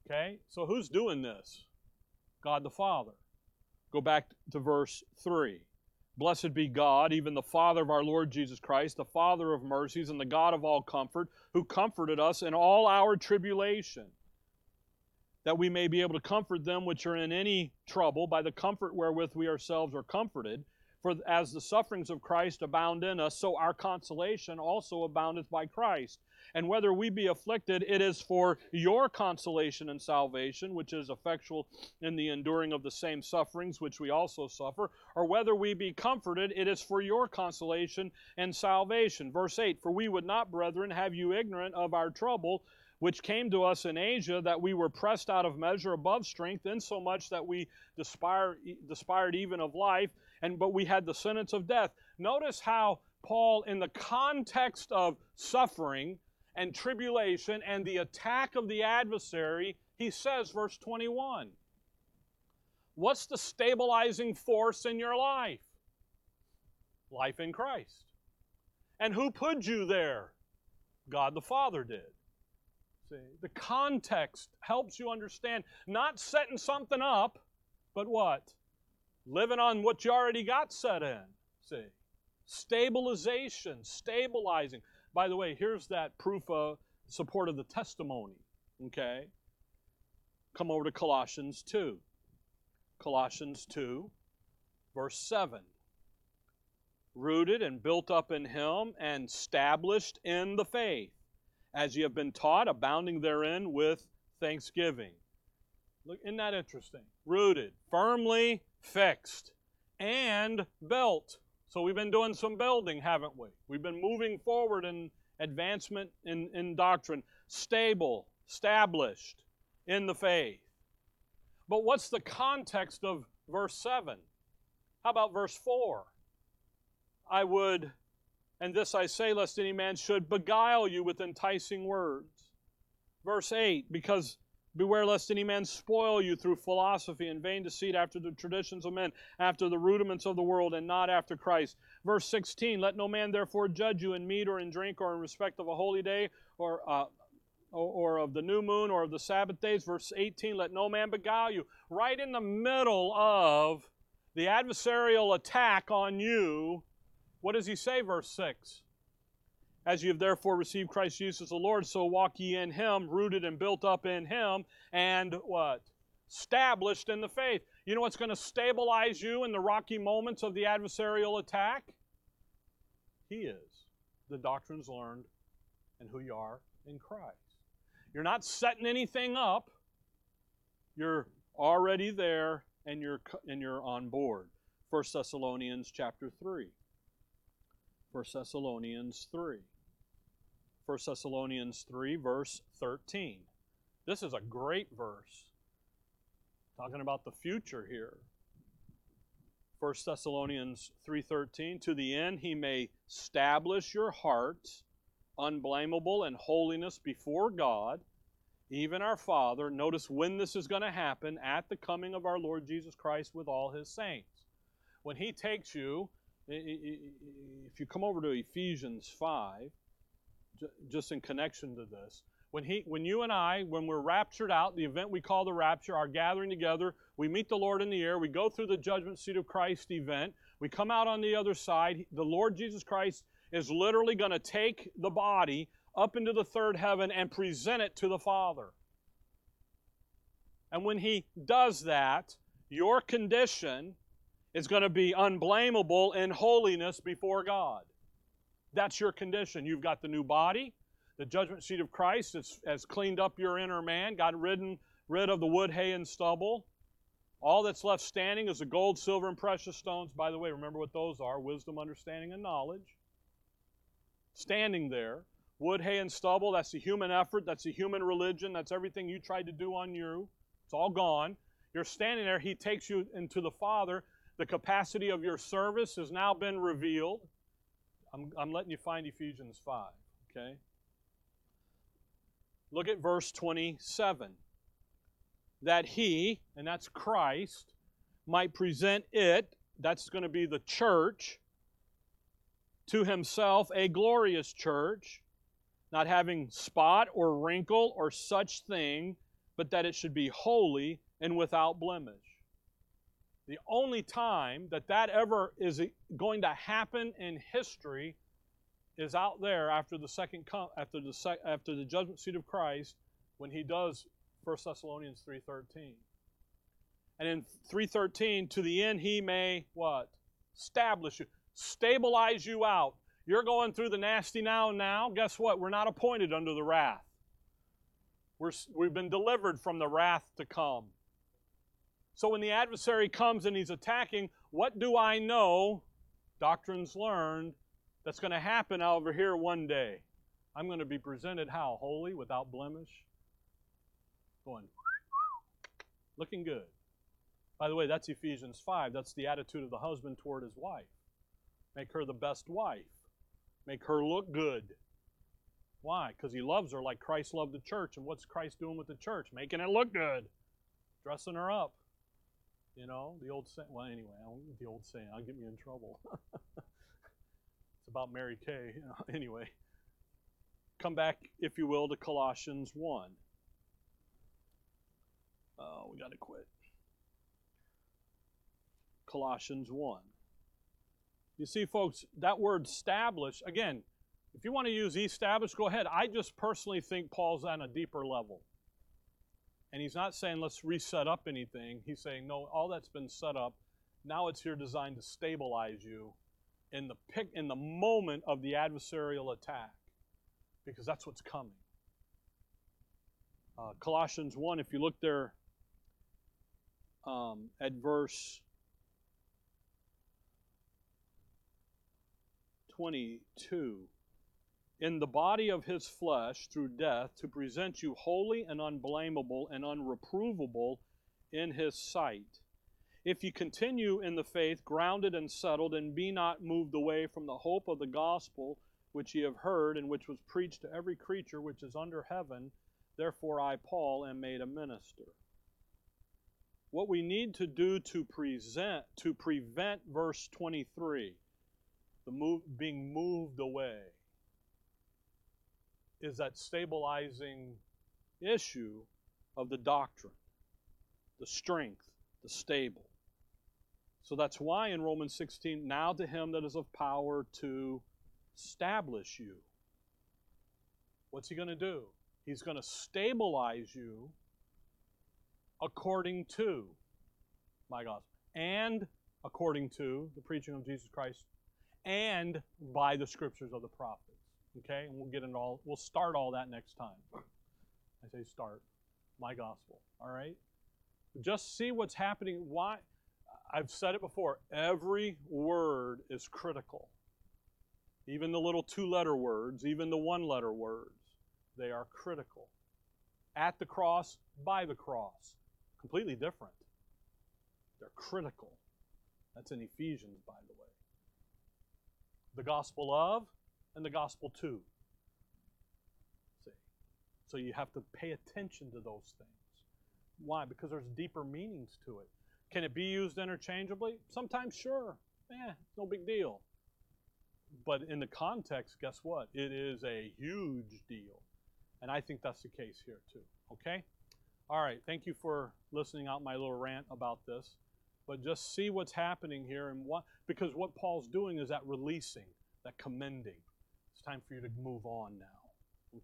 Okay? So who's doing this? God the Father. Go back to verse 3. Blessed be God, even the Father of our Lord Jesus Christ, the Father of mercies and the God of all comfort, who comforted us in all our tribulation, that we may be able to comfort them which are in any trouble by the comfort wherewith we ourselves are comforted. For as the sufferings of Christ abound in us, so our consolation also aboundeth by Christ. And whether we be afflicted, it is for your consolation and salvation, which is effectual in the enduring of the same sufferings which we also suffer. Or whether we be comforted, it is for your consolation and salvation. Verse 8 For we would not, brethren, have you ignorant of our trouble which came to us in Asia, that we were pressed out of measure above strength, insomuch that we despire, despaired even of life, and but we had the sentence of death. Notice how Paul, in the context of suffering, and tribulation and the attack of the adversary, he says, verse 21, What's the stabilizing force in your life? Life in Christ. And who put you there? God the Father did. See, the context helps you understand not setting something up, but what? Living on what you already got set in. See, stabilization, stabilizing. By the way, here's that proof of support of the testimony. Okay? Come over to Colossians 2. Colossians 2, verse 7. Rooted and built up in him and stablished in the faith, as ye have been taught, abounding therein with thanksgiving. Look, isn't that interesting? Rooted, firmly fixed, and built. So we've been doing some building, haven't we? We've been moving forward in advancement in, in doctrine, stable, stablished in the faith. But what's the context of verse 7? How about verse 4? I would, and this I say, lest any man should beguile you with enticing words. Verse 8, because Beware lest any man spoil you through philosophy and vain deceit after the traditions of men, after the rudiments of the world, and not after Christ. Verse 16 Let no man therefore judge you in meat or in drink or in respect of a holy day or, uh, or, of the new moon or of the Sabbath days. Verse 18 Let no man beguile you. Right in the middle of the adversarial attack on you, what does he say, verse 6? As you have therefore received Christ Jesus as the Lord, so walk ye in him, rooted and built up in him, and what? Stablished in the faith. You know what's going to stabilize you in the rocky moments of the adversarial attack? He is. The doctrines learned and who you are in Christ. You're not setting anything up. You're already there and you're and you're on board. 1 Thessalonians chapter 3. 1 Thessalonians 3. 1 Thessalonians 3, verse 13. This is a great verse. Talking about the future here. 1 Thessalonians 3:13 to the end he may stablish your hearts unblameable in holiness before God even our Father notice when this is going to happen at the coming of our Lord Jesus Christ with all his saints when he takes you if you come over to Ephesians 5 just in connection to this when he when you and I when we're raptured out the event we call the rapture our gathering together we meet the Lord in the air we go through the judgment seat of Christ event we come out on the other side the Lord Jesus Christ is literally going to take the body up into the third heaven and present it to the Father. And when he does that your condition is going to be unblameable in holiness before God that's your condition you've got the new body the judgment seat of Christ has, has cleaned up your inner man, got rid, rid of the wood, hay, and stubble. All that's left standing is the gold, silver, and precious stones. By the way, remember what those are wisdom, understanding, and knowledge. Standing there. Wood, hay, and stubble, that's the human effort, that's the human religion, that's everything you tried to do on you. It's all gone. You're standing there, He takes you into the Father. The capacity of your service has now been revealed. I'm, I'm letting you find Ephesians 5, okay? Look at verse 27. That he, and that's Christ, might present it, that's going to be the church, to himself a glorious church, not having spot or wrinkle or such thing, but that it should be holy and without blemish. The only time that that ever is going to happen in history is out there after the second after the sec, after the judgment seat of Christ when he does 1 Thessalonians 3:13. And in 3:13 to the end he may what? Stablish you, stabilize you out. You're going through the nasty now and now. Guess what? We're not appointed under the wrath. We're, we've been delivered from the wrath to come. So when the adversary comes and he's attacking, what do I know? Doctrines learned that's going to happen over here one day. I'm going to be presented how? Holy, without blemish? Going, looking good. By the way, that's Ephesians 5. That's the attitude of the husband toward his wife. Make her the best wife, make her look good. Why? Because he loves her like Christ loved the church. And what's Christ doing with the church? Making it look good, dressing her up. You know, the old saying. Well, anyway, the old saying. I'll get me in trouble. It's about Mary Kay. anyway, come back, if you will, to Colossians 1. Oh, we got to quit. Colossians 1. You see, folks, that word stablish, again, if you want to use establish, go ahead. I just personally think Paul's on a deeper level. And he's not saying let's reset up anything. He's saying, no, all that's been set up, now it's here designed to stabilize you in the pick in the moment of the adversarial attack because that's what's coming uh, colossians 1 if you look there um, at verse 22 in the body of his flesh through death to present you holy and unblameable and unreprovable in his sight if you continue in the faith, grounded and settled, and be not moved away from the hope of the gospel which ye have heard, and which was preached to every creature which is under heaven, therefore I, Paul, am made a minister. What we need to do to present to prevent verse 23, the move, being moved away, is that stabilizing issue of the doctrine, the strength, the stable. So that's why in Romans 16, now to him that is of power to stablish you. What's he going to do? He's going to stabilize you according to my gospel and according to the preaching of Jesus Christ and by the scriptures of the prophets. Okay? And we'll get into all we'll start all that next time. I say start my gospel. All right? Just see what's happening. Why I've said it before, every word is critical. Even the little two letter words, even the one letter words, they are critical. At the cross, by the cross. Completely different. They're critical. That's in Ephesians, by the way. The gospel of and the gospel too. See? So you have to pay attention to those things. Why? Because there's deeper meanings to it. Can it be used interchangeably? Sometimes, sure. Eh, no big deal. But in the context, guess what? It is a huge deal. And I think that's the case here, too. Okay? All right. Thank you for listening out my little rant about this. But just see what's happening here and what because what Paul's doing is that releasing, that commending. Time for you to move on now.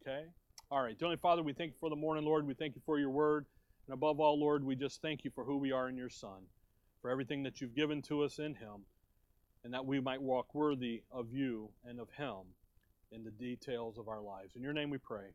Okay? All right. Dearly Father, we thank you for the morning, Lord. We thank you for your word. And above all, Lord, we just thank you for who we are in your Son, for everything that you've given to us in him, and that we might walk worthy of you and of him in the details of our lives. In your name we pray.